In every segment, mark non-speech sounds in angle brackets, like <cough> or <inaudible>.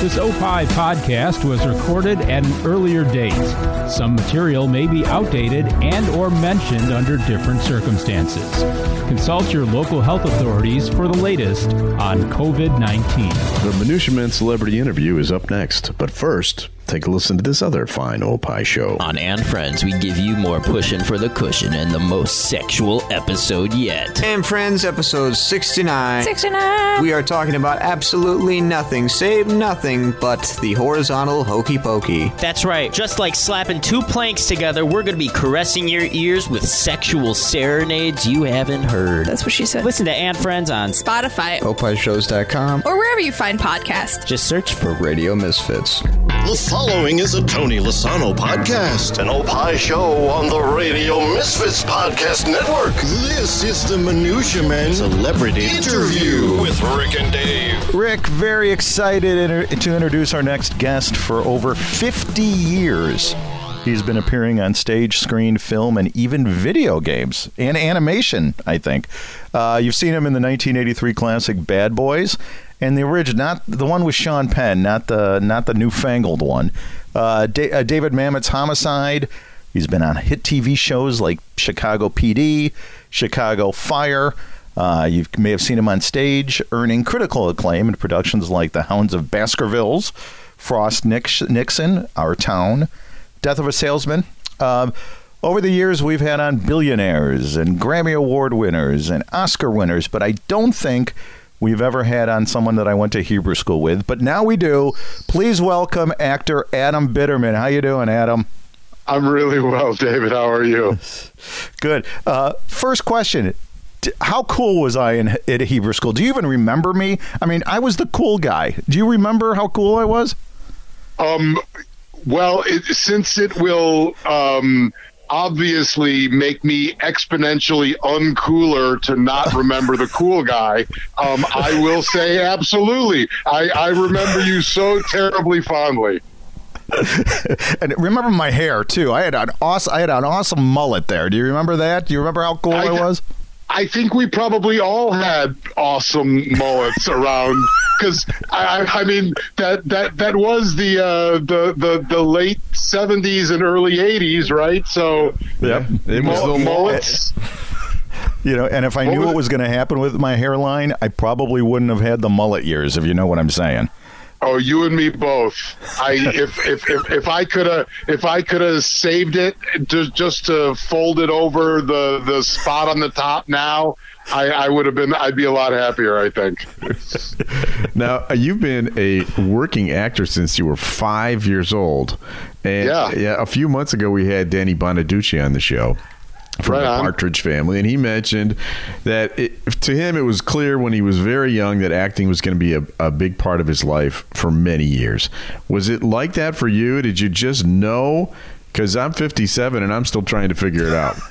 This OPI podcast was recorded at an earlier date. Some material may be outdated and or mentioned under different circumstances. Consult your local health authorities for the latest on COVID-19. The Minutia Men celebrity interview is up next, but first, take a listen to this other fine Opie show. On And Friends, we give you more pushing for the cushion and the most sexual episode yet. And Friends, episode 69. 69. We are talking about absolutely nothing, save nothing but the horizontal hokey pokey. That's right. Just like slapping two planks together, we're going to be caressing your ears with sexual serenades you haven't heard. That's what she said. Listen to And Friends on Spotify OpieShows.com or wherever you find podcasts. Just search for Radio Misfits. The following is a Tony Lasano podcast, an Opie show on the Radio Misfits Podcast Network. This is the Minutia Men Celebrity Interview with Rick and Dave. Rick, very excited to introduce our next guest for over 50 years. He's been appearing on stage, screen, film, and even video games and animation, I think. Uh, you've seen him in the 1983 classic Bad Boys and the original, not the one with Sean Penn, not the not the newfangled one. Uh, uh, David Mamet's Homicide. He's been on hit TV shows like Chicago PD, Chicago Fire. Uh, you may have seen him on stage, earning critical acclaim in productions like The Hounds of Baskervilles, Frost Nix- Nixon, Our Town, Death of a Salesman. Uh, over the years, we've had on billionaires and Grammy Award winners and Oscar winners, but I don't think we've ever had on someone that I went to Hebrew school with. But now we do. Please welcome actor Adam Bitterman. How you doing, Adam? I'm really well, David. How are you? Good. Uh, first question. How cool was I in at Hebrew school? Do you even remember me? I mean, I was the cool guy. Do you remember how cool I was? Um, well, it, since it will um, obviously make me exponentially uncooler to not remember the cool guy, um, I will say absolutely. I, I remember you so terribly fondly. <laughs> And remember my hair too. I had an awesome, I had an awesome mullet there. Do you remember that? Do you remember how cool I, I- was? I think we probably all had awesome mullets around because I, I mean that that that was the uh, the the the late seventies and early eighties, right? So Yep. It was the mullets. You know, and if I What knew was what was going to happen with my hairline, I probably wouldn't have had the mullet years. If you know what I'm saying. Oh, you and me both. I if if if, if I could have if I could have saved it just just to fold it over the the spot on the top now, I, I would have been I'd be a lot happier. I think. <laughs> Now, uh, you've been a working actor since you were five years old. And yeah. Yeah. a few months ago, we had Danny Bonaduce on the show from Right the. Partridge family. And he mentioned that it, to him, it was clear when he was very young that acting was going to be a, a big part of his life for many years. Was it like that for you? Did you just know? Because I'm 57 and I'm still trying to figure it out. <laughs>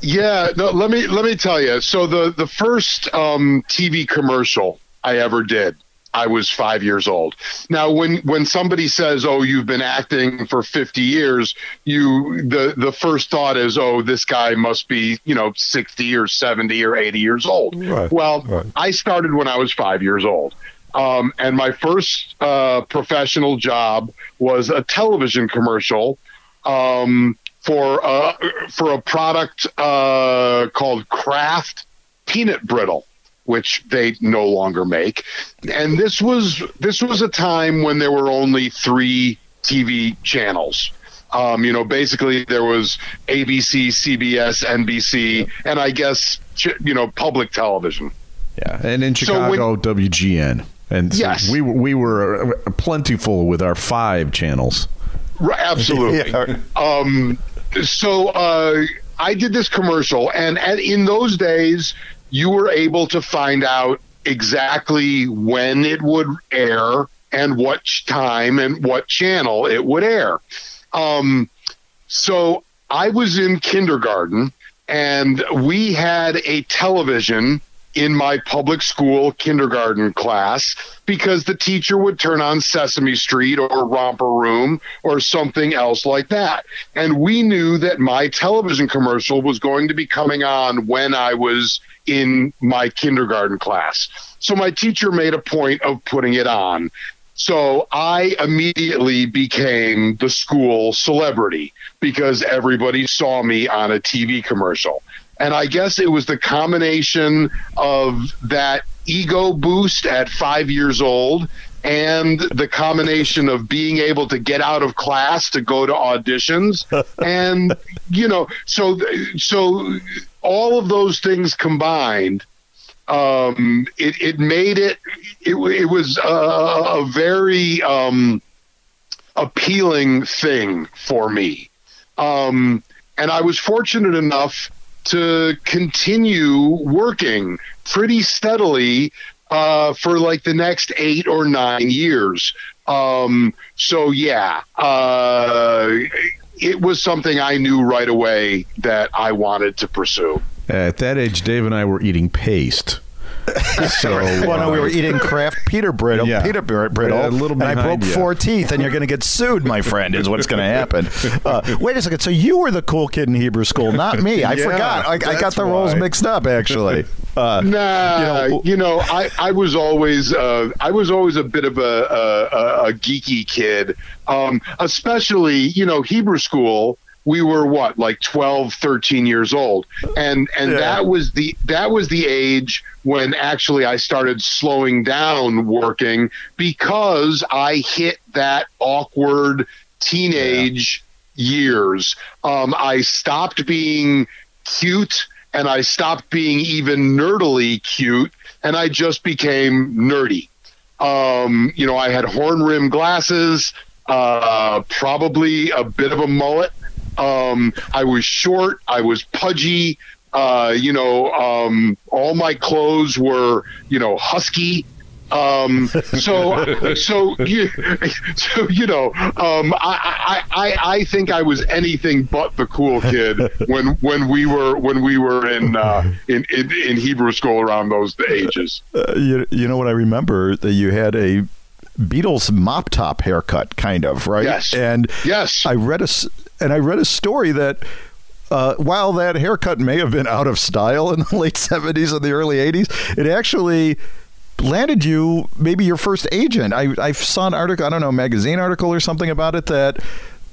Yeah, no, let me let me tell you. So the the first um, TV commercial I ever did, I was five years old. Now, when when somebody says, "Oh, you've been acting for fifty years," you the the first thought is, "Oh, this guy must be you know sixty or seventy or eighty years old." Right, well, right. I started when I was five years old. Um, and my first uh, professional job was a television commercial um, for uh, for a product uh, called Kraft Peanut Brittle, which they no longer make. And this was this was a time when there were only three TV channels. Um, you know, basically there was ABC, CBS, NBC, and I guess ch- you know public television. Yeah, and in So when- Chicago, WGN. And so Yes. we were- we were uh, plentiful with our five channels. Right, absolutely. <laughs> Yeah. Um, so uh, I did this commercial, and, and in those days, you were able to find out exactly when it would air and what time and what channel it would air. Um, so I was in kindergarten, and we had a television in my public school kindergarten class because the teacher would turn on Sesame Street or Romper Room or something else like that. And we knew that my television commercial was going to be coming on when I was in my kindergarten class. So my teacher made a point of putting it on. So I immediately became the school celebrity because everybody saw me on a TV commercial. And I guess it was the combination of that ego boost at five years old and the combination of being able to get out of class to go to auditions. <laughs> And you know so so all of those things combined um it, it made it it, it was a, a very um appealing thing for me. Um and i was fortunate enough to continue working pretty steadily uh, for like the next eight or nine years. Um, so yeah, uh, it was something I knew right away that I wanted to pursue. At that age, Dave and I were eating paste. <laughs> So well, no, we were eating Kraft Peter brittle, Yeah. Peter br- brittle, Yeah, a little and I broke you. four teeth, and you're going to get sued, my friend. Is what's going to happen. <laughs> Uh, wait a second. So you were the cool kid in Hebrew school, not me. I <laughs> Yeah, forgot. I, I got that's the roles mixed up, actually. Uh, Nah, you you know- know, I, I was always uh, I was always a bit of a, a, a, a geeky kid, um, especially you know Hebrew school. We were what like 12, 13 years old, and and Yeah. that was the that was the age when actually I started slowing down working because I hit that awkward teenage years. Um, I stopped being cute and I stopped being even nerdily cute and I just became nerdy. Um, you know, I had horn rim glasses, uh, probably a bit of a mullet. Um, I was short. I was pudgy. Uh, you know, um, all my clothes were, you know, husky. Um, so, <laughs> so, you, so, you know, um, I, I, I, I think I was anything but the cool kid when, when we were, when we were in, uh, in, in, in Hebrew school around those ages. uh, you, you know what I remember that you had a Beatles mop top haircut, kind of right. Yes. And Yes. I read a s- and I read a story that. Uh, while that haircut may have been out of style in the <laughs> late 70s and the early 80s, it actually landed you maybe your first agent. I, I saw an article, I don't know, magazine article or something about it that.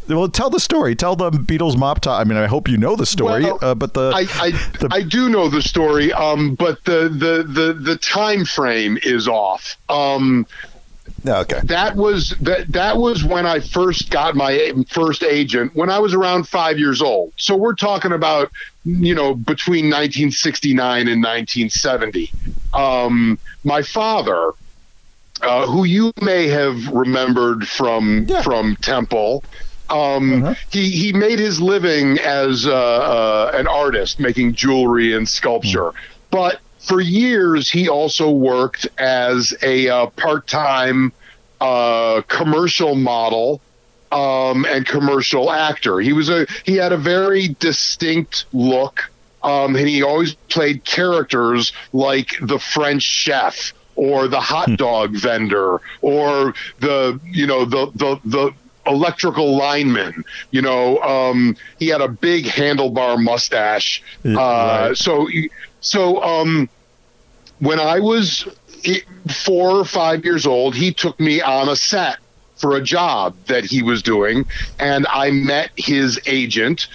Well, tell the story. Tell the Beatles mop top. I mean, I hope you know the story, Well, uh, but the I, I, the- I do know the story, um, but the, the, the, the time frame is off. Um, okay. that was that that was when I first got my first agent when I was around five years old. So we're talking about you know between 1969 and 1970. Um, my father, uh, who you may have remembered from Yeah. from Temple. Um, Uh-huh. He he made his living as uh, uh, an artist, making jewelry and sculpture. But for years, he also worked as a uh, part-time uh, commercial model um, and commercial actor. He was a he had a very distinct look, um, and he always played characters like the French chef or the hot dog vendor or the you know the the the electrical lineman you know um he had a big handlebar mustache uh right. so so um when I was four or five years old, he took me on a set for a job that he was doing, and I met his agent,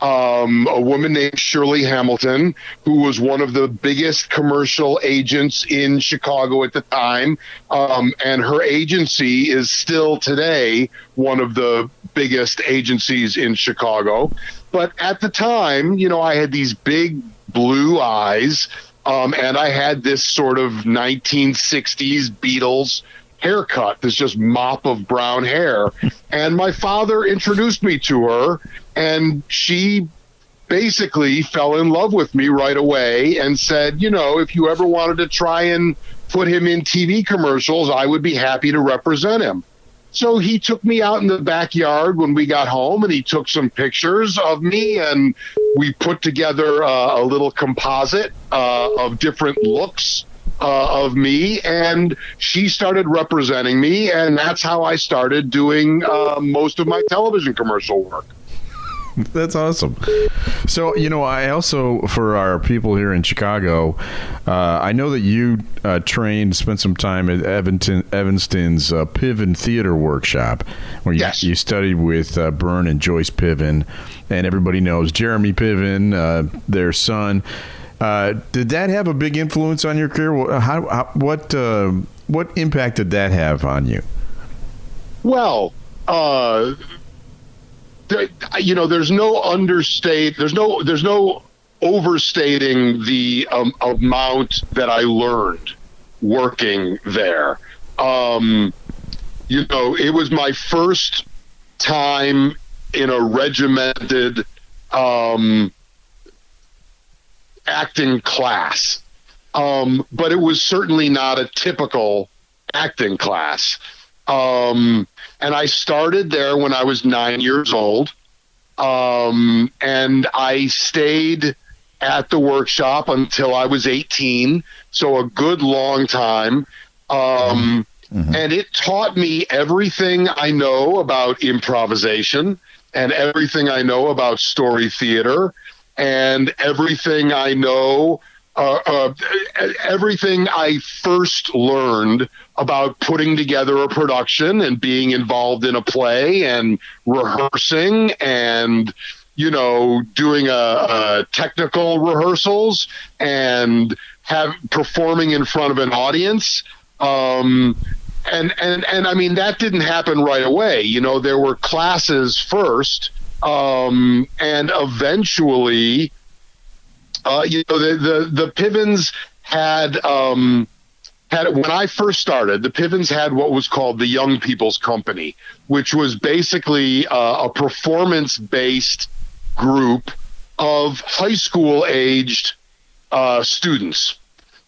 um, a woman named Shirley Hamilton, who was one of the biggest commercial agents in Chicago at the time. Um, and her agency is still today one of the biggest agencies in Chicago. But at the time, you know, I had these big blue eyes, um, and I had this sort of 1960s Beatles haircut, this just mop of brown hair. and my father introduced me to her, and she basically fell in love with me right away and said, you know, if you ever wanted to try and put him in TV commercials, I would be happy to represent him. So he took me out in the backyard when we got home and he took some pictures of me and we put together uh, a little composite uh, of different looks uh, of me and she started representing me and that's how I started doing uh, most of my television commercial work. <laughs> That's awesome. So, you know, I also, for our people here in Chicago, uh, I know that you uh, trained, spent some time at Evanston, Evanston's uh, Piven Theater Workshop, where you, Yes. you studied with uh, Byrne and Joyce Piven, and everybody knows Jeremy Piven, uh, their son. Uh, did that have a big influence on your career? How, how, what, uh, what impact did that have on you? Well, uh, you know, there's no understate. There's no. There's no overstating the um, amount that I learned working there. Um, you know, it was my first time in a regimented um, acting class, um, but it was certainly not a typical acting class. Um, and I started there when I was nine years old. Um, and I stayed at the workshop until I was 18. So a good long time. Um, and it taught me everything I know about improvisation and everything I know about story theater and everything I know, uh, uh, everything I first learned about putting together a production and being involved in a play and rehearsing and you know doing a, a technical rehearsals and have performing in front of an audience um, and and and I mean that didn't happen right away. You know, there were classes first, um, and eventually, uh, you know, the the the Pivens had um, had when I first started, the Pivens had what was called the Young People's Company, which was basically uh, a performance based group of high school aged uh, students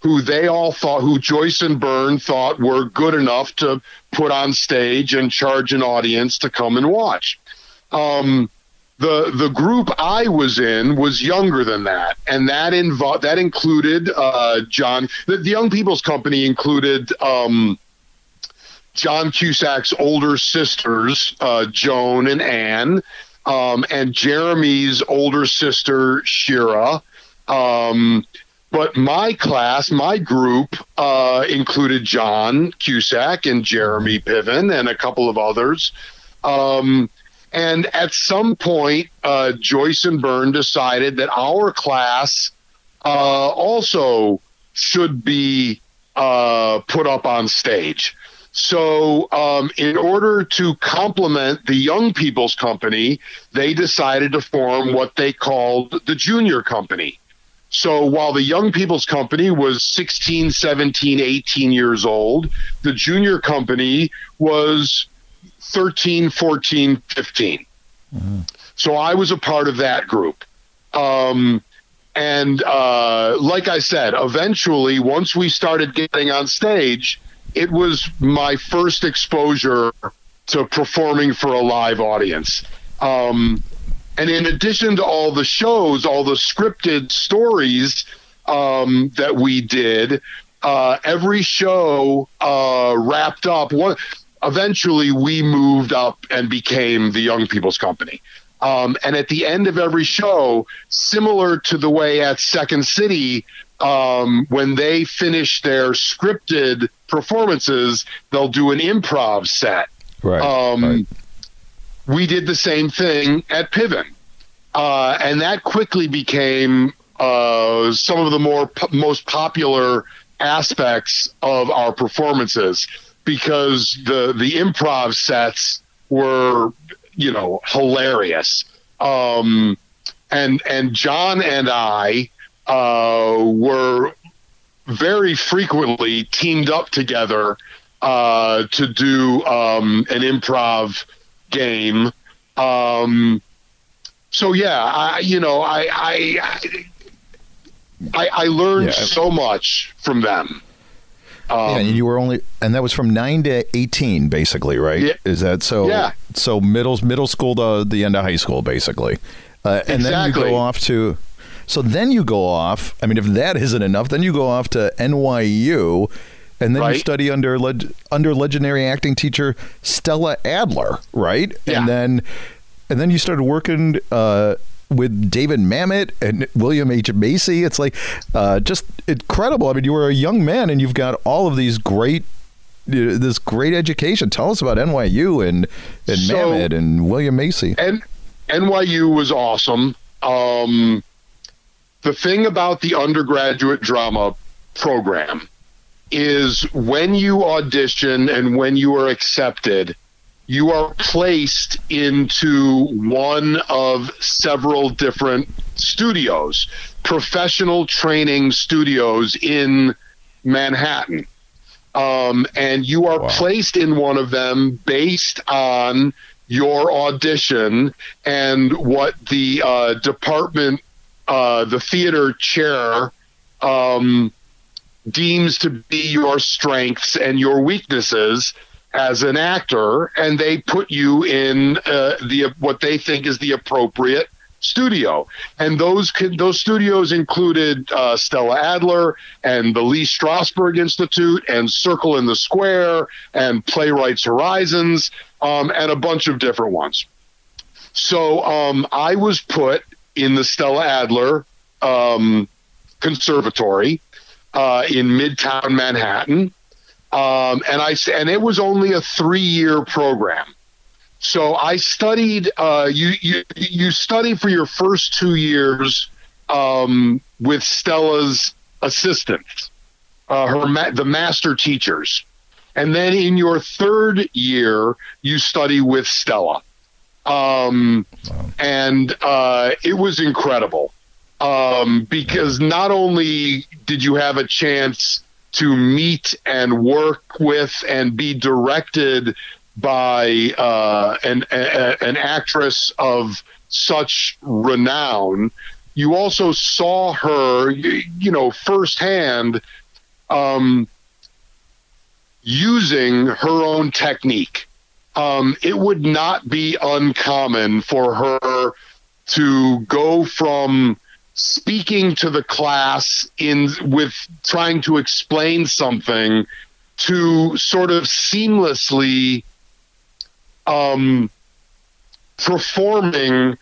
who they all thought, who Joyce and Byrne thought were good enough to put on stage and charge an audience to come and watch. Um, the the group I was in was younger than that, and that involved that included uh, John. The, the Young People's Company included um, John Cusack's older sisters, uh, Joan and Ann, um, and Jeremy's older sister, Shira. Um, but my class, my group, uh, included John Cusack and Jeremy Piven and a couple of others. Um, and at some point, uh, Joyce and Byrne decided that our class uh, also should be uh, put up on stage. So, um, in order to complement the Young People's Company, they decided to form what they called the Junior Company. So while the Young People's Company was 16, 17, 18 years old, the Junior Company was 13, 14, 15. So I was a part of that group. Um, and uh, like I said, eventually, once we started getting on stage, it was my first exposure to performing for a live audience. Um, and in addition to all the shows, all the scripted stories um, that we did, uh, every show uh, wrapped up. One, eventually, we moved up and became the Young People's Company. Um, and at the end of every show, similar to the way at Second City, um, when they finish their scripted performances, they'll do an improv set. Right. Um, right. We did the same thing at Piven. Uh, and that quickly became uh, some of the more p- most popular aspects of our performances because the the improv sets were you know hilarious um, and and John and I uh, were very frequently teamed up together uh, to do um, an improv game. Um, so yeah, I you know I I I, I learned Yeah. so much from them. Um, yeah, and you were only, and that was from nine to eighteen, basically, right? Yeah. Is that so? Yeah. So middle middle school to the end of high school, basically, uh, and then you go off to. So then you go off. I mean, if that isn't enough, then you go off to NYU, and then you study under leg, under legendary acting teacher Stella Adler, right? Yeah. And then and then you started working uh, with David Mamet and William H Macy. It's like uh, just incredible. I mean, you were a young man, and you've got all of these great. This great education. Tell us about NYU and and So- Mamet and William Macy. and NYU was awesome. Um, the thing about the undergraduate drama program is when you audition and when you are accepted, you are placed into one of several different studios, professional training studios in Manhattan. Um, and you are placed in one of them based on your audition and what the uh, department, uh, the theater chair, um, deems to be your strengths and your weaknesses as an actor, and they put you in uh, the what they think is the appropriate studio. And those those studios included uh, Stella Adler and the Lee Strasberg Institute and Circle in the Square and Playwrights Horizons um, and a bunch of different ones. So um, I was put in the Stella Adler um, Conservatory uh, in Midtown Manhattan, um, and I and it was only a three year program. So I studied. Uh, you you you study for your first two years um, with Stella's assistants, uh, her ma- the master teachers, and then in your third year you study with Stella, um, and uh, it was incredible um, because not only did you have a chance to meet and work with and be directed by uh, an, a, an actress of such renown, you also saw her, you, know, firsthand um, using her own technique. Um, it would not be uncommon for her to go from speaking to the class in with trying to explain something to sort of seamlessly um, performing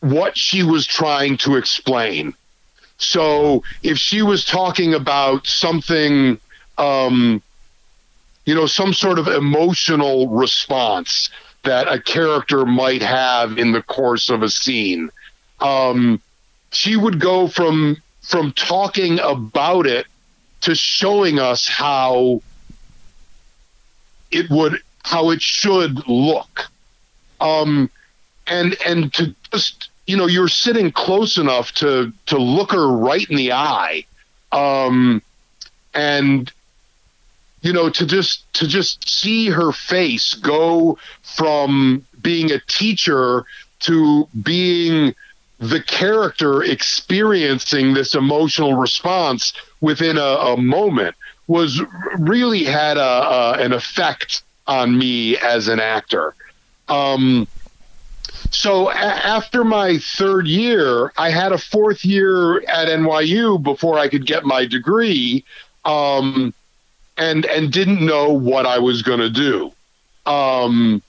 what she was trying to explain. So if she was talking about something, um, you know, some sort of emotional response that a character might have in the course of a scene, um, she would go from from talking about it to showing us how it would how it should look. Um and and to just you know you're sitting close enough to to look her right in the eye. Um and you know to just to just see her face go from being a teacher to being the character experiencing this emotional response within a, a moment was really had a, a an effect on me as an actor. Um, so a- after my third year, I had a fourth year at NYU before I could get my degree, um, and and didn't know what I was going to do. Um,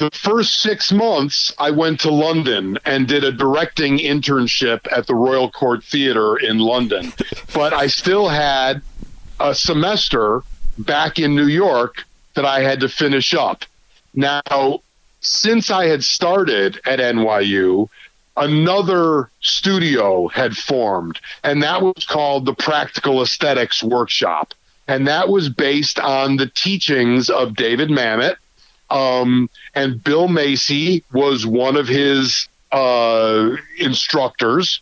the first six months, I went to London and did a directing internship at the Royal Court Theatre in London, <laughs> but I still had a semester back in New York that I had to finish up. Now, since I had started at NYU, another studio had formed, and that was called the Practical Aesthetics Workshop. And that was based on the teachings of David Mamet. Um, and Bill Macy was one of his uh, instructors.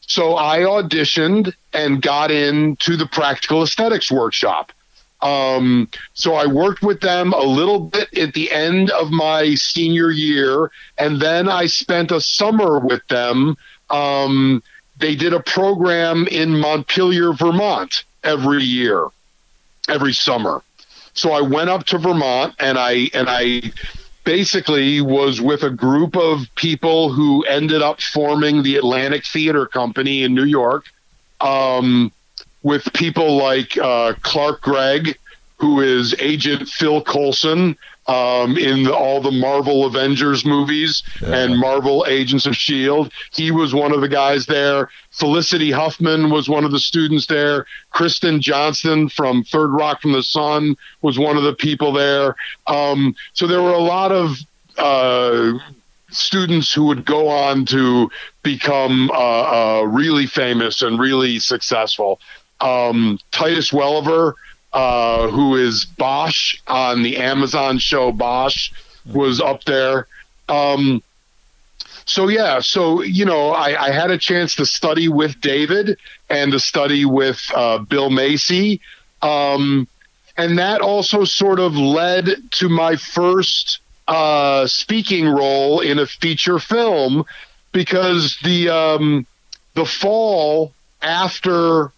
So I auditioned and got into the Practical Aesthetics Workshop. Um, so I worked with them a little bit at the end of my senior year, and then I spent a summer with them. Um, they did a program in Montpelier, Vermont every year, every summer. So I went up to Vermont and I and I basically was with a group of people who ended up forming the Atlantic Theater Company in New York. Um, with people like uh, Clark Gregg, who is Agent Phil Coulson um, in the, all the Marvel Avengers movies and Marvel Agents of S.H.I.E.L.D. He was one of the guys there. Felicity Huffman was one of the students there. Kristen Johnston from Third Rock from the Sun was one of the people there. Um, so there were a lot of uh, students who would go on to become uh, uh, really famous and really successful. Um, Titus Welliver, uh, who is Bosch on the Amazon show Bosch, was up there. Um, so yeah, so you know, I, I, had a chance to study with David and to study with uh, Bill Macy, um, and that also sort of led to my first uh, speaking role in a feature film because the um, the fall after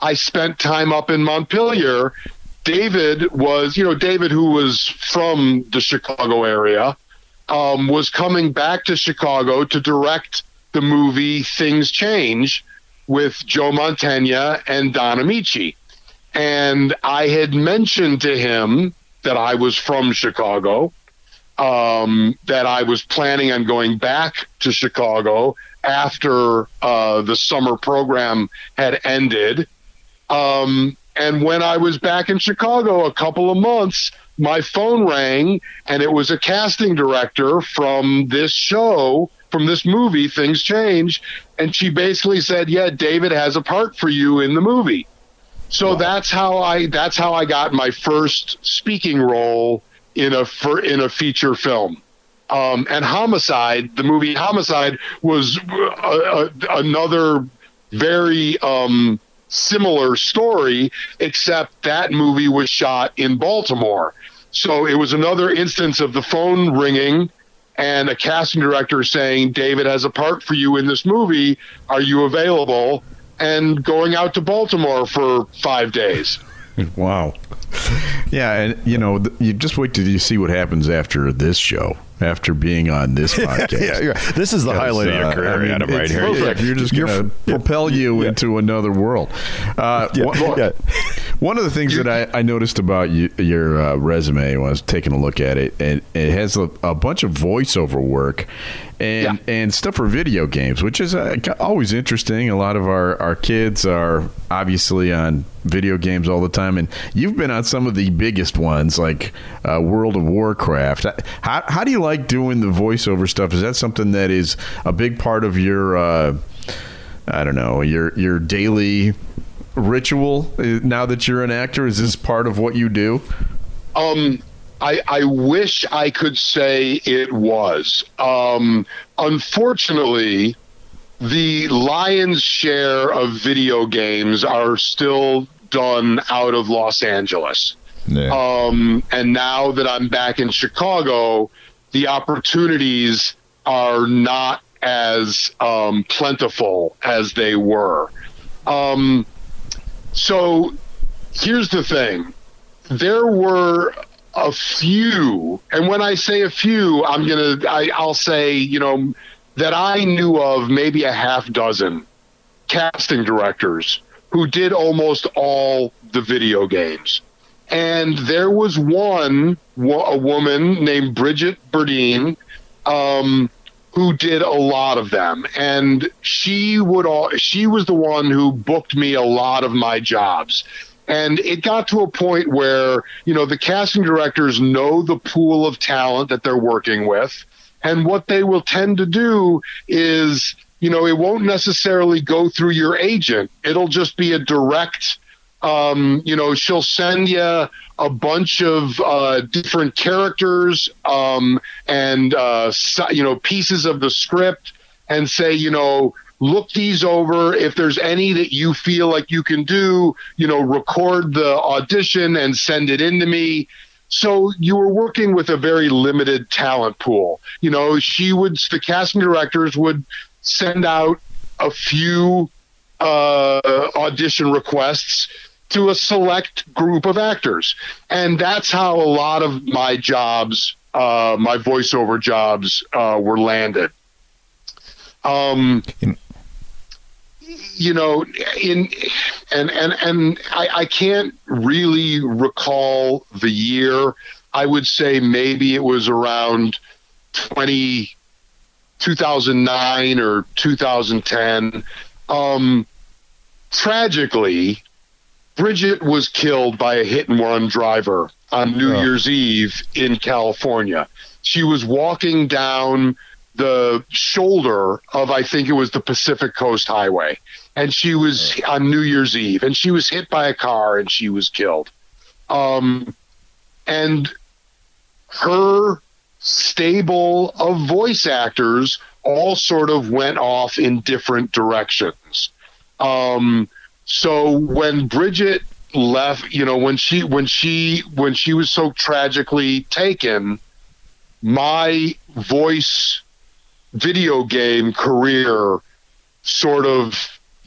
I spent time up in Montpelier, David was you know David who was from the Chicago area um, was coming back to Chicago to direct the movie Things Change with Joe Mantegna and Don Ameche. And I had mentioned to him that I was from Chicago um, that I was planning on going back to Chicago after uh, the summer program had ended. Um, and when I was back in Chicago a couple of months, my phone rang and it was a casting director from this show, from this movie, Things Change. And she basically said, Yeah, David has a part for you in the movie. So wow. that's how I that's how I got my first speaking role in a for, in a feature film. Um, and Homicide, the movie Homicide, was a, a, another very um, similar story, except that movie was shot in Baltimore. So it was another instance of the phone ringing and a casting director saying, David has a part for you in this movie. Are you available? And going out to Baltimore for five days. <laughs> Wow. <laughs> Yeah, and you know, you just wait till you see what happens after this show after being on this <laughs> podcast. yeah, yeah, This is the highlight uh, of your career, I mean, Adam, right here. Yeah, you're just going to propel you into another world. Uh, one, one of the things that I, I noticed about you, your uh, resume when I was taking a look at it, and it has a, a bunch of voiceover work and yeah. and stuff for video games, which is uh, always interesting. A lot of our, our kids are obviously on video games all the time, and you've been on some of the biggest ones like uh, World of Warcraft. How, how do you like doing the voiceover stuff? Is that something that is a big part of your uh, I don't know your your daily ritual uh, now that you're an actor? Is this part of what you do? Um, I, I wish I could say it was. Um, unfortunately, the lion's share of video games are still done out of Los Angeles. Yeah. Um, and now that I'm back in Chicago, the opportunities are not as um, plentiful as they were. Um, so here's the thing there were a few, and when I say a few, I'm gonna I, I'll say you know that I knew of maybe a half dozen casting directors who did almost all the video games. And there was one, a woman named Bridget Berdine, um, who did a lot of them. And she would all, she was the one who booked me a lot of my jobs. And it got to a point where, you know, the casting directors know the pool of talent that they're working with. And what they will tend to do is, you know, it won't necessarily go through your agent. It'll just be a direct, um, you know, she'll send you a bunch of uh, different characters um, and, uh, you know, pieces of the script and say, you know, look these over. If there's any that you feel like you can do, you know, record the audition and send it in to me. So you were working with a very limited talent pool. You know, she would, the casting directors would send out a few uh, audition requests to a select group of actors. And that's how a lot of my jobs, uh, my voiceover jobs, uh, were landed. Um, you know, in and and and I, I can't really recall the year. I would say maybe it was around 20, 2009 or 2010. Um, tragically, Bridget was killed by a hit and run driver on New. Year's Eve in California. She was walking down the shoulder of, I think it was the Pacific Coast Highway, and she was on New Year's Eve, and she was hit by a car and she was killed. Um, and her stable of voice actors all sort of went off in different directions. Um, so when Bridget left, you know, when she when she when she was so tragically taken, my voice video game career sort of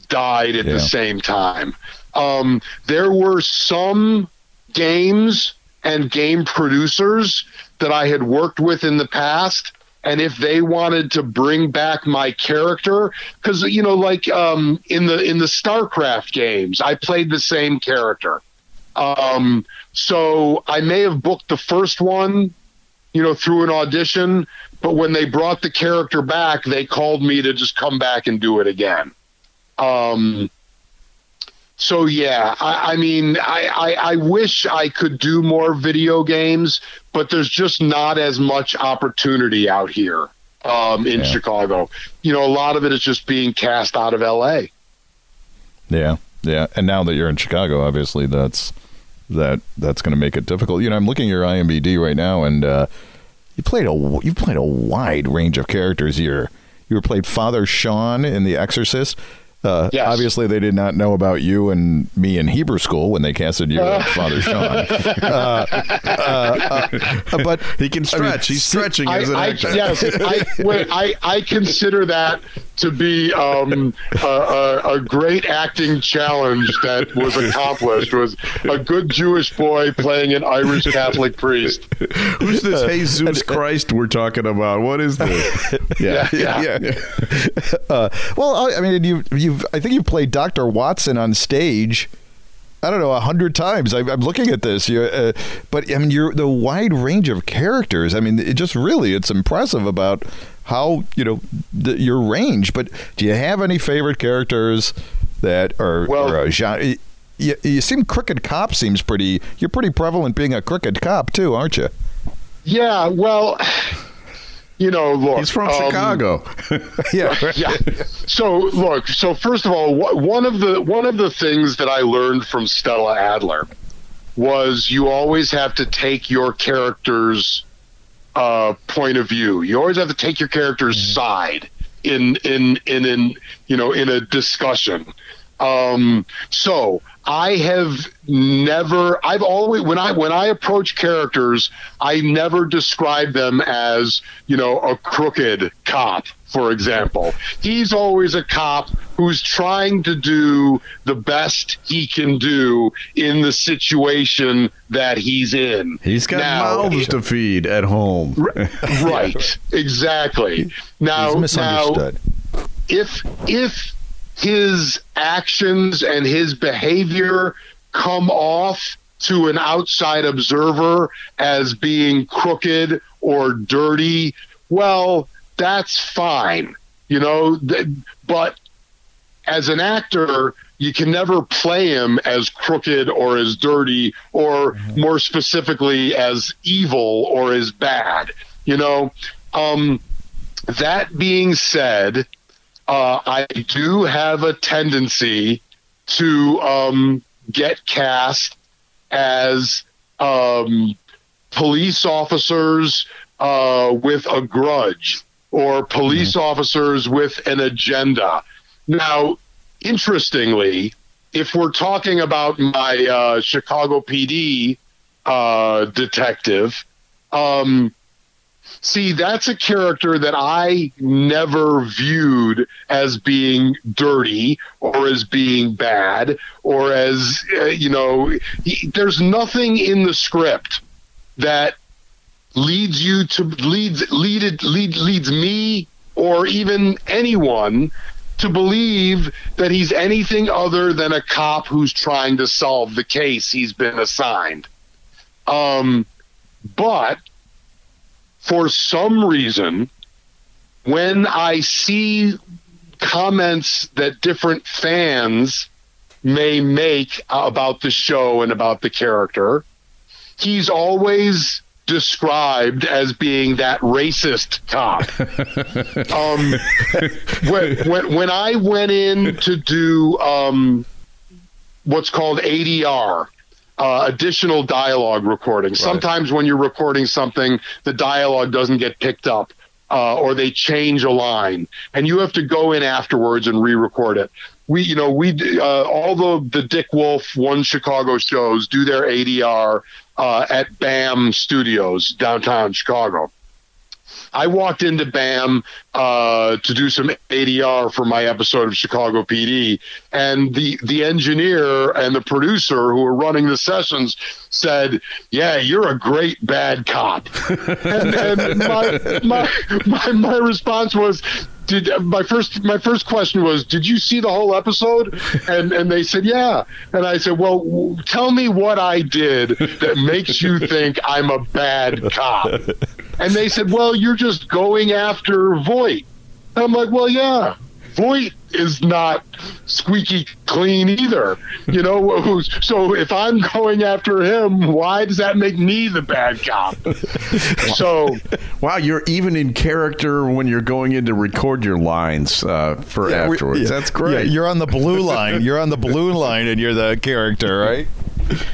died at Yeah. the same time. Um, there were some games and game producers that I had worked with in the past. And if they wanted to bring back my character, because you know, like um, in the in the StarCraft games, I played the same character. Um, so I may have booked the first one, you know, through an audition, but when they brought the character back, they called me to just come back and do it again. Um, so yeah, I, I mean, I, I, I wish I could do more video games, but there's just not as much opportunity out here um, in Yeah. Chicago. You know, a lot of it is just being cast out of L.A. Yeah, yeah. And now that you're in Chicago, obviously that's that that's going to make it difficult. You know, I'm looking at your IMBD right now, and uh, you played a you played a wide range of characters here. You were played Father Sean in The Exorcist. Uh, Yes. Obviously, they did not know about you and me in Hebrew school when they casted you as <laughs> Father Sean. Uh, uh, uh, but He can stretch. He's stretching I, as an I, actor. yes, I, <laughs> wait, I, I consider that to be um, a, a, a great acting challenge that was accomplished. Was a good Jewish boy playing an Irish Catholic priest. Who's this <laughs> Jesus Christ we're talking about? What is this? Yeah, Yeah, yeah. uh, well, I, I mean, you you've I think you've played Doctor Watson on stage. I don't know a hundred times. I, I'm looking at this, you, uh, but I mean, you're the wide range of characters. I mean, it just really it's impressive about how you know the, your range. But do you have any favorite characters that are Well- or a genre? You, you seem crooked cop seems pretty. You're pretty prevalent being a crooked cop too, aren't you? Yeah, well, you know, look, He's from um, Chicago. <laughs> Yeah, <laughs> yeah. So look, so first of all, wh- one of the one of the things that I learned from Stella Adler was you always have to take your character's uh, point of view. You always have to take your character's side in in in in you know in a discussion. Um, so I have never. I've always when I when I approach characters, I never describe them as you know a crooked cop. For example, he's always a cop who's trying to do the best he can do in the situation that he's in. He's got Now, mouths to feed at home. right <laughs> exactly now He's misunderstood. now if if his actions and his behavior come off to an outside observer as being crooked or dirty well that's fine you know th- but as an actor, you can never play him as crooked or as dirty or more specifically as evil or as bad. You know, um, that being said, uh, I do have a tendency to um, get cast as um, police officers uh, with a grudge or police officers with an agenda. Now, interestingly, if we're talking about my uh, Chicago PD uh, detective, um, see, that's a character that I never viewed as being dirty or as being bad or as, uh, you know, he, there's nothing in the script that leads you to leads lead lead leads me or even anyone to believe that he's anything other than a cop who's trying to solve the case he's been assigned. Um, but for some reason, when I see comments that different fans may make about the show and about the character, he's always described as being that racist cop. <laughs> um, when, when, when I went in to do um, what's called ADR, uh, additional dialogue recording. Sometimes when you're recording something, the dialogue doesn't get picked up. Uh, or they change a line, and you have to go in afterwards and re-record it. We, you know, we uh, all the the Dick Wolf One Chicago shows do their ADR uh, at BAM Studios downtown Chicago. I walked into BAM uh, to do some ADR for my episode of Chicago PD, and the the engineer and the producer who were running the sessions said, "Yeah, you're a great bad cop." <laughs> and, and my, my my my response was, did my first my first question was did you see the whole episode? And and they said yeah. And i said well w- tell me what i did that makes you think i'm a bad cop <laughs> and they said well you're just going after voight and i'm like well yeah voight is not squeaky clean either you know <laughs> who's- so if i'm going after him why does that make me the bad cop <laughs> so Wow, you're even in character when you're going in to record your lines uh, for Yeah, afterwards. yeah. That's great. Yeah, you're on the blue line. You're on the blue line, and you're the character, right?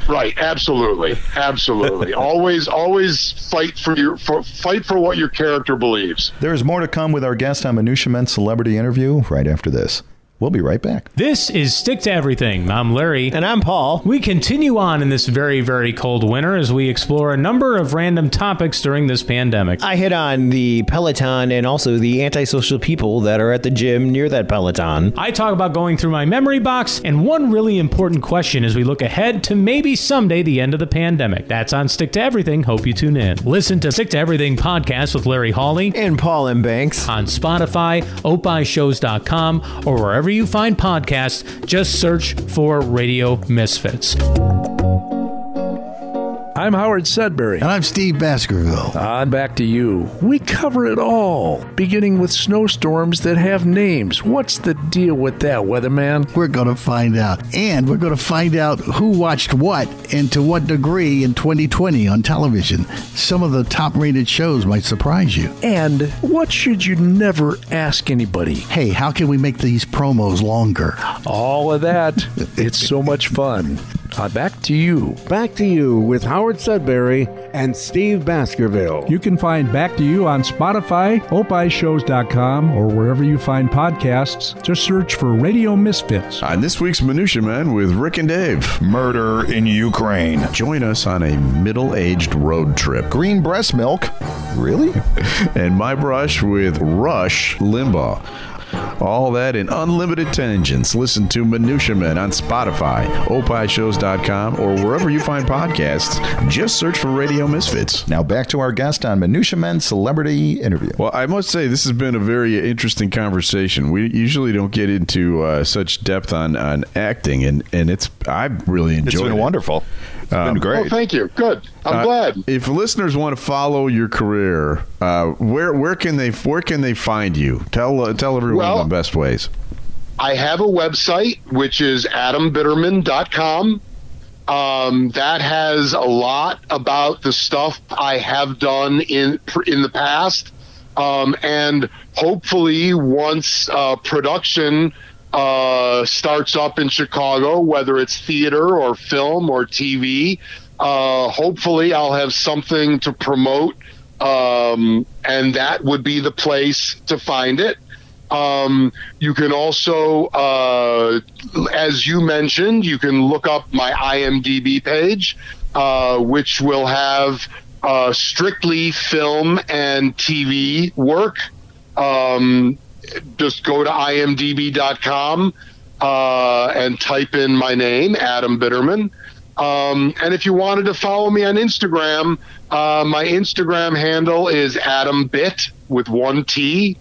Right, absolutely, absolutely. <laughs> always, always fight for your for, fight for what your character believes. There is more to come with our guest on Minutia Men Celebrity Interview right after this. We'll be right back. This is Stick to Everything. I'm Larry. And I'm Paul. We continue on in this very, very cold winter as we explore a number of random topics during this pandemic. I hit on the Peloton and also the antisocial people that are at the gym near that Peloton. I talk about going through my memory box and one really important question as we look ahead to maybe someday the end of the pandemic. That's on Stick to Everything. Hope you tune in. Listen to Stick to Everything podcast with Larry Hawley And Paul M. Banks. on Spotify, opishows.com, or wherever you find podcasts. Just search for Radio Misfits. I'm Howard Sudbury. And I'm Steve Baskerville. On back to you. We cover it all, beginning with snowstorms that have names. What's the deal with that, weatherman? We're going to find out. And we're going to find out who watched what and to what degree in 2020 on television. Some of the top rated shows might surprise you. And what should you never ask anybody? Hey, how can we make these promos longer? All of that. it's so much fun. Uh, back to you. Back to you with Howard Sudbury and Steve Baskerville. You can find Back to You on Spotify, opishows.com, or wherever you find podcasts. Just search for Radio Misfits. On this week's Minutia Men with Rick and Dave. Murder in Ukraine. Join us on a middle aged road trip. Green breast milk. Really? <laughs> and My Brush with Rush Limbaugh. All that in unlimited tangents. Listen to Minutia Men on Spotify, opishows.com, or wherever you find podcasts. Just search for Radio Misfits. Now back to our guest on Minutia Men Celebrity Interview. Well, I must say, this has been a very interesting conversation. We usually don't get into uh, such depth on, on acting, and, and it's I've really enjoyed It's been it. wonderful. It's been Um, great. Oh, thank you. Good. I'm Uh, glad. If listeners want to follow your career, uh, where where can they where can they find you? Tell uh, tell everyone Well- the best ways. I have a website which is adambitterman.com. Um, that has a lot about the stuff I have done in in the past, um, and hopefully once uh, production uh, starts up in Chicago, whether it's theater or film or TV, uh, hopefully I'll have something to promote, um, and that would be the place to find it. Um, you can also, uh, as you mentioned, you can look up my IMDb page, uh, which will have uh, strictly film and TV work. Um, just go to imdb.com uh, and type in my name, Adam Bitterman. Um, and if you wanted to follow me on Instagram, uh, my Instagram handle is Adam Bit with one T.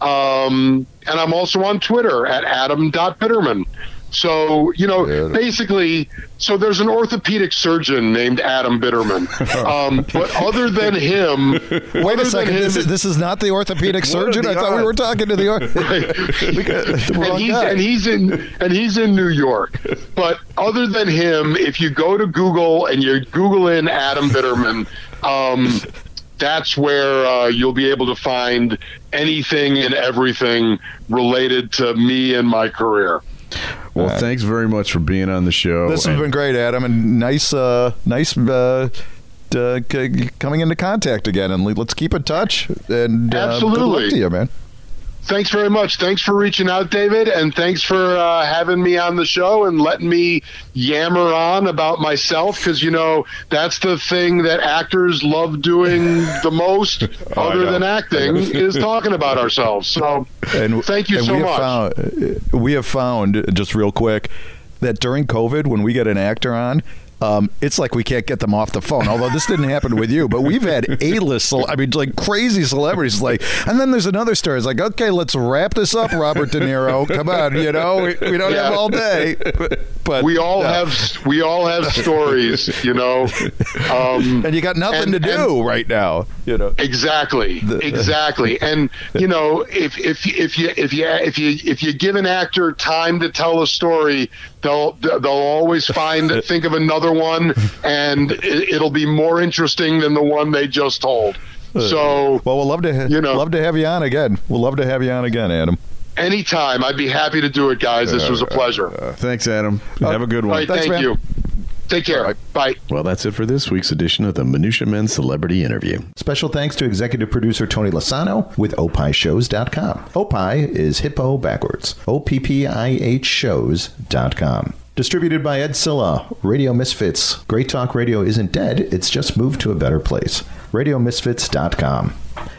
Um, and I'm also on Twitter at adam.bitterman. So, you know, basically, so there's an orthopedic surgeon named Adam Bitterman. <laughs> Um, but other than him, Wait a second. than This is, this is not the orthopedic surgeon. I thought we were talking to the. Or- <laughs> the <laughs> and he's, and he's in and he's in New York. But other than him, if you go to Google and you Google in Adam Bitterman, um, that's where uh, you'll be able to find anything and everything related to me and my career. Well, thanks very much for being on the show. This has And- been great, Adam, and nice, uh, nice uh, uh, c- coming into contact again. And let's keep in touch. And uh, good luck Absolutely. to you, man. Thanks very much. Thanks for reaching out, David, and thanks for uh, having me on the show and letting me yammer on about myself because you know that's the thing that actors love doing <laughs> the most, Oh, other than acting, is talking about ourselves. So, And thank you and so we much. Found, we have found just real quick that during COVID, when we get an actor on. Um, it's like we can't get them off the phone. Although this didn't happen with you, but we've had A-list, I mean, like crazy celebrities. Like, and then there's another story. It's like, okay, let's wrap this up, Robert De Niro. Come on, you know, we, we don't have all day. But, but we all yeah. have we all have stories, you know, um, <laughs> and you got nothing and- to do right now. You know, Exactly, exactly. And you know, if if if you if you if you if you give an actor time to tell a story, they'll they'll always find <laughs> think of another one, and it, it'll be more interesting than the one they just told. Uh, so, well, we'll love to ha- you know, love to have you on again. We'll love to have you on again, Adam. anytime, I'd be happy to do it, guys. This was a pleasure. Thanks, Adam. Have a good one. right, thank you. Take care. Bye. Well, that's it for this week's edition of the Minutia Men Celebrity Interview. Special thanks to executive producer Tony Lasano with opishows.com. Opie is hippo backwards. O-P-P-I-H shows.com. Distributed by Ed Silla, Radio Misfits. Great Talk Radio isn't dead, it's just moved to a better place. RadioMisfits.com.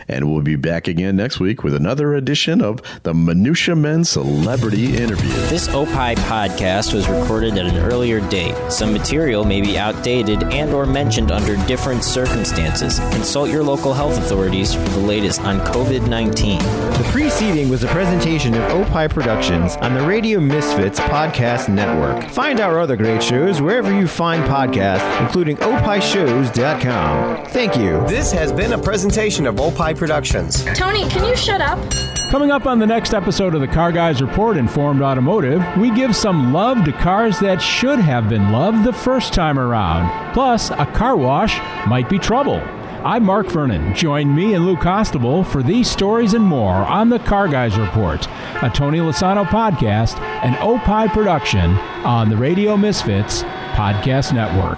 And we'll be back again next week with another edition of the Minutia Men Celebrity Interview. This Opie podcast was recorded at an earlier date. Some material may be outdated and or mentioned under different circumstances. Consult your local health authorities for the latest on COVID-19. The preceding was a presentation of Opie Productions on the Radio Misfits Podcast Network. Find our other great shows wherever you find podcasts, including opishows.com. Thank you. This has been a presentation of Opie Productions. Tony, can you shut up? Coming up on the next episode of the Car Guys Report Informed Automotive, we give some love to cars that should have been loved the first time around. Plus, a car wash might be trouble. I'm Mark Vernon. Join me and Lou Costable for these stories and more on the Car Guys Report, a Tony Lasano podcast, an Opie production on the Radio Misfits Podcast Network.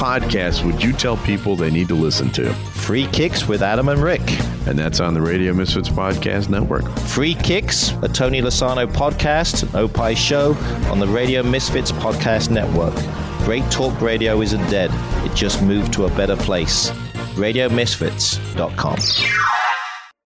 podcast would you tell people they need to listen to? Free Kicks with Adam and Rick. And that's on the Radio Misfits Podcast Network. Free Kicks, a Tony Lasano podcast, an Opie show on the Radio Misfits Podcast Network. Great Talk Radio isn't dead, it just moved to a better place. RadioMisfits.com.